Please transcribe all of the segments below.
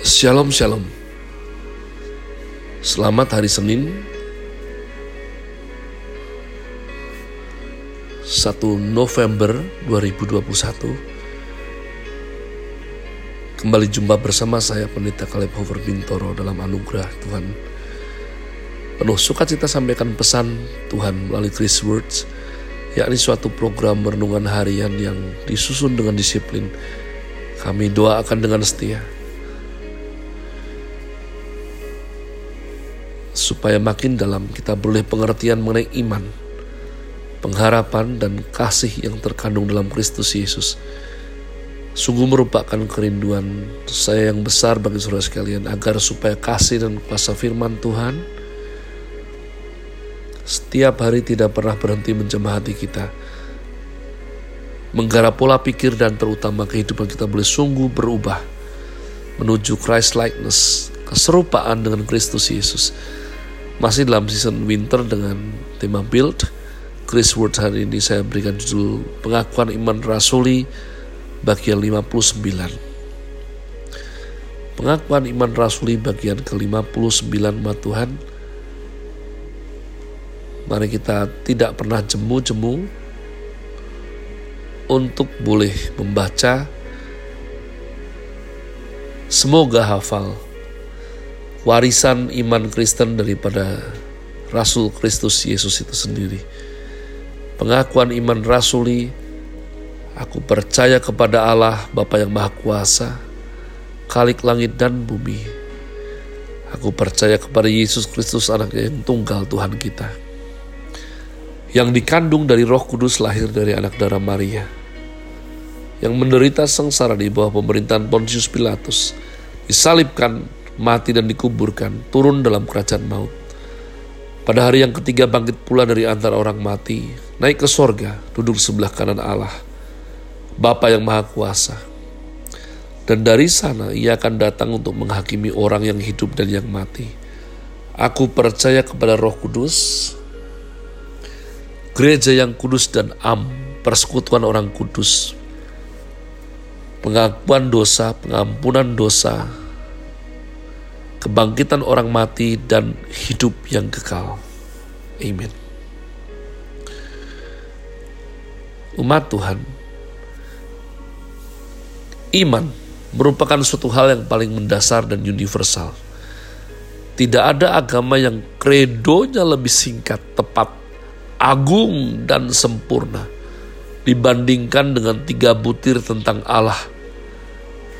Shalom Shalom. Selamat hari Senin. 1 November 2021 Kembali jumpa bersama saya Pendeta Kaleb Hover Bintoro dalam anugerah Tuhan. Penuh sukacita sampaikan pesan Tuhan melalui Chris Words yakni suatu program renungan harian yang disusun dengan disiplin. Kami doakan dengan setia supaya makin dalam kita boleh pengertian mengenai iman, pengharapan dan kasih yang terkandung dalam Kristus Yesus. Sungguh merupakan kerinduan saya yang besar bagi saudara sekalian agar supaya kasih dan kuasa firman Tuhan setiap hari tidak pernah berhenti menjamah hati kita. Menggarap pola pikir dan terutama kehidupan kita boleh sungguh berubah menuju Christ likeness, keserupaan dengan Kristus Yesus masih dalam season winter dengan tema build. Chris Word hari ini saya berikan judul pengakuan iman rasuli bagian 59. Pengakuan iman rasuli bagian ke-59 ma Tuhan. Mari kita tidak pernah jemu-jemu untuk boleh membaca Semoga hafal warisan iman Kristen daripada Rasul Kristus Yesus itu sendiri. Pengakuan iman rasuli, aku percaya kepada Allah Bapa yang Maha Kuasa, Kalik langit dan bumi. Aku percaya kepada Yesus Kristus anak yang tunggal Tuhan kita. Yang dikandung dari roh kudus lahir dari anak darah Maria. Yang menderita sengsara di bawah pemerintahan Pontius Pilatus. Disalibkan mati dan dikuburkan, turun dalam kerajaan maut. Pada hari yang ketiga bangkit pula dari antara orang mati, naik ke sorga, duduk sebelah kanan Allah, Bapa yang Maha Kuasa. Dan dari sana ia akan datang untuk menghakimi orang yang hidup dan yang mati. Aku percaya kepada roh kudus, gereja yang kudus dan am, persekutuan orang kudus, pengakuan dosa, pengampunan dosa, kebangkitan orang mati, dan hidup yang kekal. Amin. Umat Tuhan, iman merupakan suatu hal yang paling mendasar dan universal. Tidak ada agama yang kredonya lebih singkat, tepat, agung, dan sempurna dibandingkan dengan tiga butir tentang Allah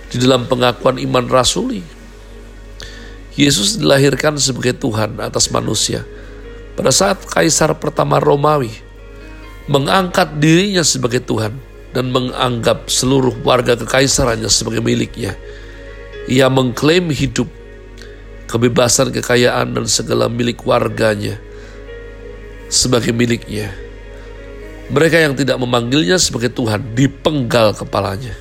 di dalam pengakuan iman rasuli Yesus dilahirkan sebagai Tuhan atas manusia. Pada saat Kaisar pertama Romawi mengangkat dirinya sebagai Tuhan dan menganggap seluruh warga kekaisarannya sebagai miliknya. Ia mengklaim hidup, kebebasan kekayaan dan segala milik warganya sebagai miliknya. Mereka yang tidak memanggilnya sebagai Tuhan dipenggal kepalanya.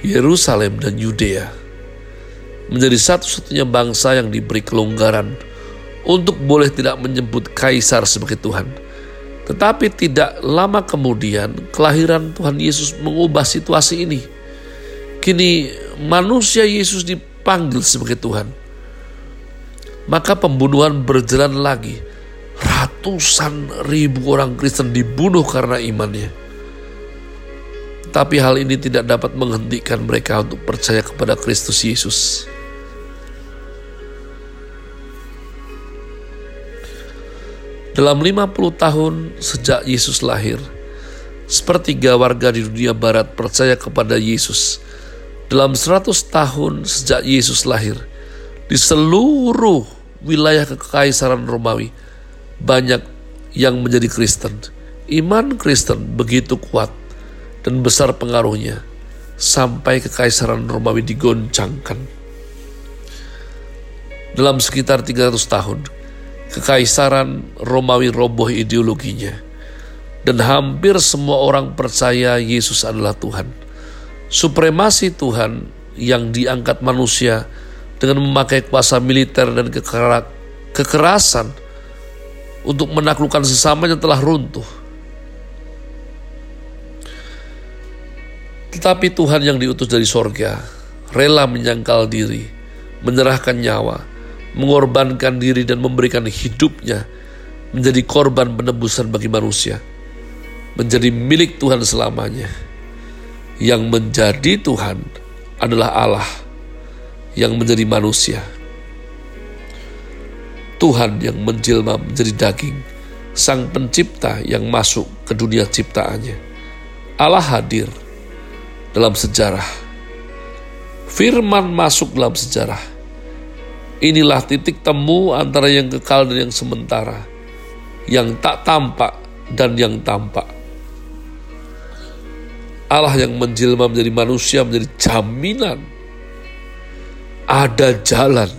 Yerusalem dan Yudea menjadi satu-satunya bangsa yang diberi kelonggaran untuk boleh tidak menyebut kaisar sebagai Tuhan. Tetapi tidak lama kemudian kelahiran Tuhan Yesus mengubah situasi ini. Kini manusia Yesus dipanggil sebagai Tuhan. Maka pembunuhan berjalan lagi. Ratusan ribu orang Kristen dibunuh karena imannya. Tapi hal ini tidak dapat menghentikan mereka untuk percaya kepada Kristus Yesus. Dalam 50 tahun sejak Yesus lahir, sepertiga warga di dunia barat percaya kepada Yesus. Dalam 100 tahun sejak Yesus lahir, di seluruh wilayah kekaisaran Romawi, banyak yang menjadi Kristen. Iman Kristen begitu kuat dan besar pengaruhnya sampai kekaisaran Romawi digoncangkan. Dalam sekitar 300 tahun, kekaisaran Romawi roboh ideologinya dan hampir semua orang percaya Yesus adalah Tuhan. Supremasi Tuhan yang diangkat manusia dengan memakai kuasa militer dan kekerasan untuk menaklukkan sesamanya telah runtuh Tetapi Tuhan yang diutus dari sorga rela menyangkal diri, menyerahkan nyawa, mengorbankan diri dan memberikan hidupnya menjadi korban penebusan bagi manusia, menjadi milik Tuhan selamanya. Yang menjadi Tuhan adalah Allah yang menjadi manusia. Tuhan yang menjelma menjadi daging, Sang Pencipta yang masuk ke dunia ciptaannya. Allah hadir dalam sejarah. Firman masuk dalam sejarah. Inilah titik temu antara yang kekal dan yang sementara, yang tak tampak dan yang tampak. Allah yang menjelma menjadi manusia menjadi jaminan ada jalan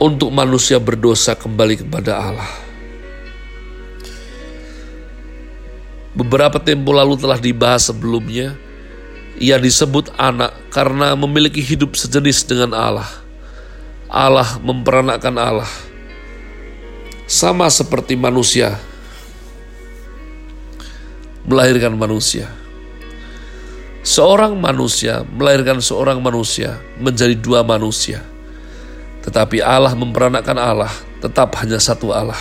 untuk manusia berdosa kembali kepada Allah. Beberapa tempo lalu telah dibahas sebelumnya, ia disebut anak karena memiliki hidup sejenis dengan Allah. Allah memperanakkan Allah. Sama seperti manusia melahirkan manusia. Seorang manusia melahirkan seorang manusia menjadi dua manusia. Tetapi Allah memperanakkan Allah tetap hanya satu Allah.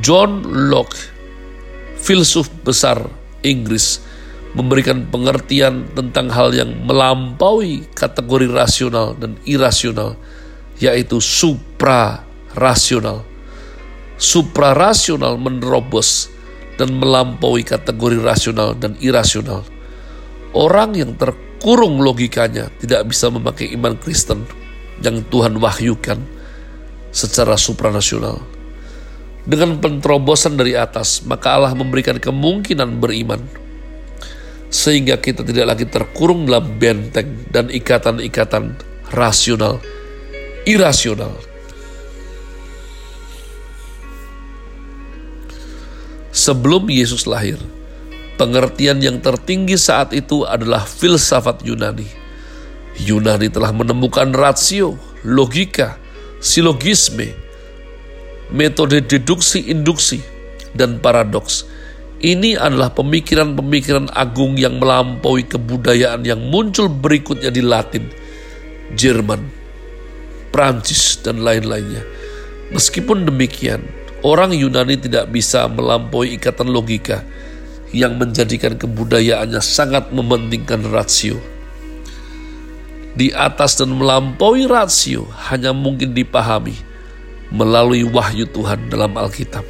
John Locke, filsuf besar Inggris, memberikan pengertian tentang hal yang melampaui kategori rasional dan irasional, yaitu supra-rasional. Supra-rasional menerobos dan melampaui kategori rasional dan irasional. Orang yang terkurung logikanya tidak bisa memakai iman Kristen yang Tuhan wahyukan secara supranasional. Dengan penterobosan dari atas, maka Allah memberikan kemungkinan beriman. Sehingga kita tidak lagi terkurung dalam benteng dan ikatan-ikatan rasional, irasional. Sebelum Yesus lahir, pengertian yang tertinggi saat itu adalah filsafat Yunani Yunani telah menemukan rasio, logika, silogisme, metode deduksi induksi, dan paradoks. Ini adalah pemikiran-pemikiran agung yang melampaui kebudayaan yang muncul berikutnya di Latin, Jerman, Prancis, dan lain-lainnya. Meskipun demikian, orang Yunani tidak bisa melampaui ikatan logika yang menjadikan kebudayaannya sangat mementingkan rasio di atas dan melampaui rasio hanya mungkin dipahami melalui wahyu Tuhan dalam Alkitab.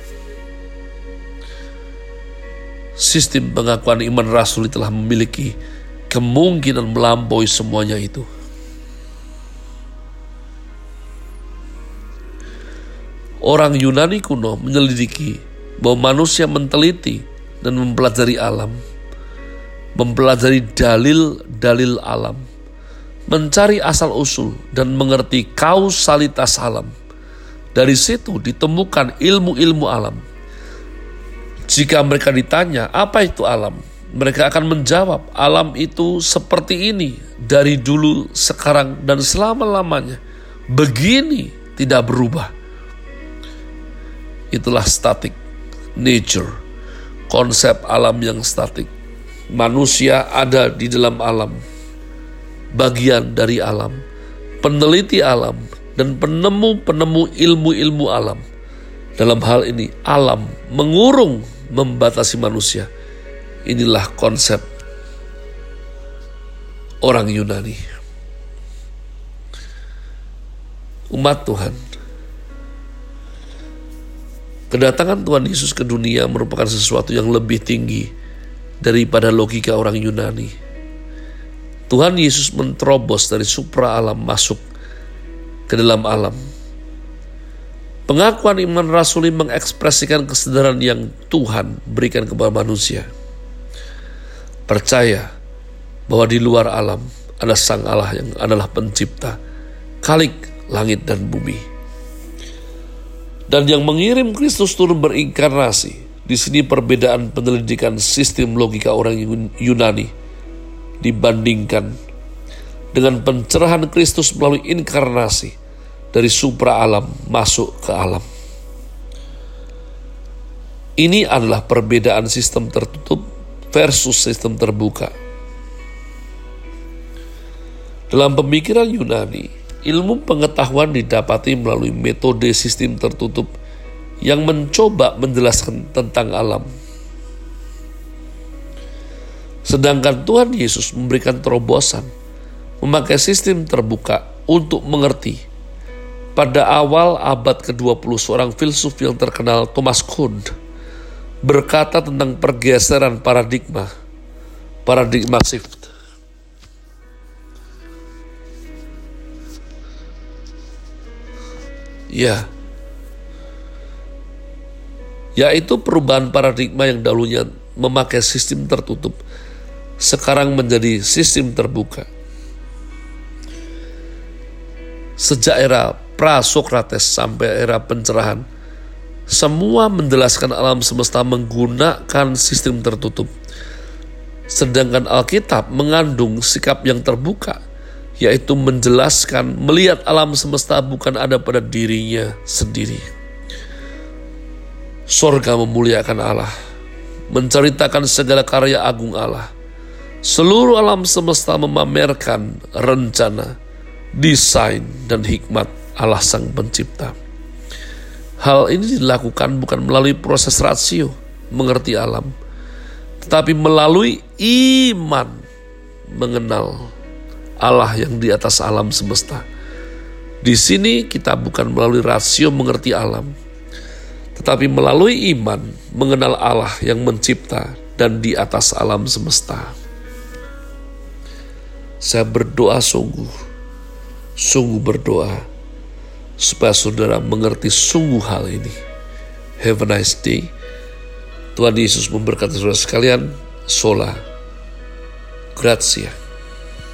Sistem pengakuan iman rasuli telah memiliki kemungkinan melampaui semuanya itu. Orang Yunani kuno menyelidiki bahwa manusia menteliti dan mempelajari alam, mempelajari dalil-dalil alam, mencari asal-usul dan mengerti kausalitas alam. Dari situ ditemukan ilmu-ilmu alam. Jika mereka ditanya, apa itu alam? Mereka akan menjawab, alam itu seperti ini dari dulu, sekarang, dan selama-lamanya. Begini tidak berubah. Itulah static nature, konsep alam yang statik. Manusia ada di dalam alam, bagian dari alam, peneliti alam, dan penemu-penemu ilmu-ilmu alam. Dalam hal ini, alam mengurung membatasi manusia. Inilah konsep orang Yunani. Umat Tuhan, kedatangan Tuhan Yesus ke dunia merupakan sesuatu yang lebih tinggi daripada logika orang Yunani Tuhan Yesus menterobos dari supra alam masuk ke dalam alam. Pengakuan iman rasuli mengekspresikan kesadaran yang Tuhan berikan kepada manusia. Percaya bahwa di luar alam ada Sang Allah yang adalah pencipta, kalik langit dan bumi. Dan yang mengirim Kristus turun berinkarnasi. Di sini perbedaan penyelidikan sistem logika orang Yunani dibandingkan dengan pencerahan Kristus melalui inkarnasi dari supra alam masuk ke alam. Ini adalah perbedaan sistem tertutup versus sistem terbuka. Dalam pemikiran Yunani, ilmu pengetahuan didapati melalui metode sistem tertutup yang mencoba menjelaskan tentang alam. Sedangkan Tuhan Yesus memberikan terobosan memakai sistem terbuka untuk mengerti. Pada awal abad ke-20, seorang filsuf yang terkenal Thomas Kuhn berkata tentang pergeseran paradigma, paradigma shift. Ya, yaitu perubahan paradigma yang dahulunya memakai sistem tertutup, sekarang menjadi sistem terbuka. Sejak era pra-Sokrates sampai era pencerahan, semua menjelaskan alam semesta menggunakan sistem tertutup. Sedangkan Alkitab mengandung sikap yang terbuka, yaitu menjelaskan melihat alam semesta bukan ada pada dirinya sendiri. Sorga memuliakan Allah, menceritakan segala karya agung Allah. Seluruh alam semesta memamerkan rencana, desain, dan hikmat Allah Sang Pencipta. Hal ini dilakukan bukan melalui proses rasio, mengerti alam, tetapi melalui iman mengenal Allah yang di atas alam semesta. Di sini kita bukan melalui rasio mengerti alam, tetapi melalui iman mengenal Allah yang mencipta dan di atas alam semesta. Saya berdoa sungguh, sungguh berdoa supaya saudara mengerti sungguh hal ini. Have a nice day. Tuhan Yesus memberkati saudara sekalian. Sola. Grazie.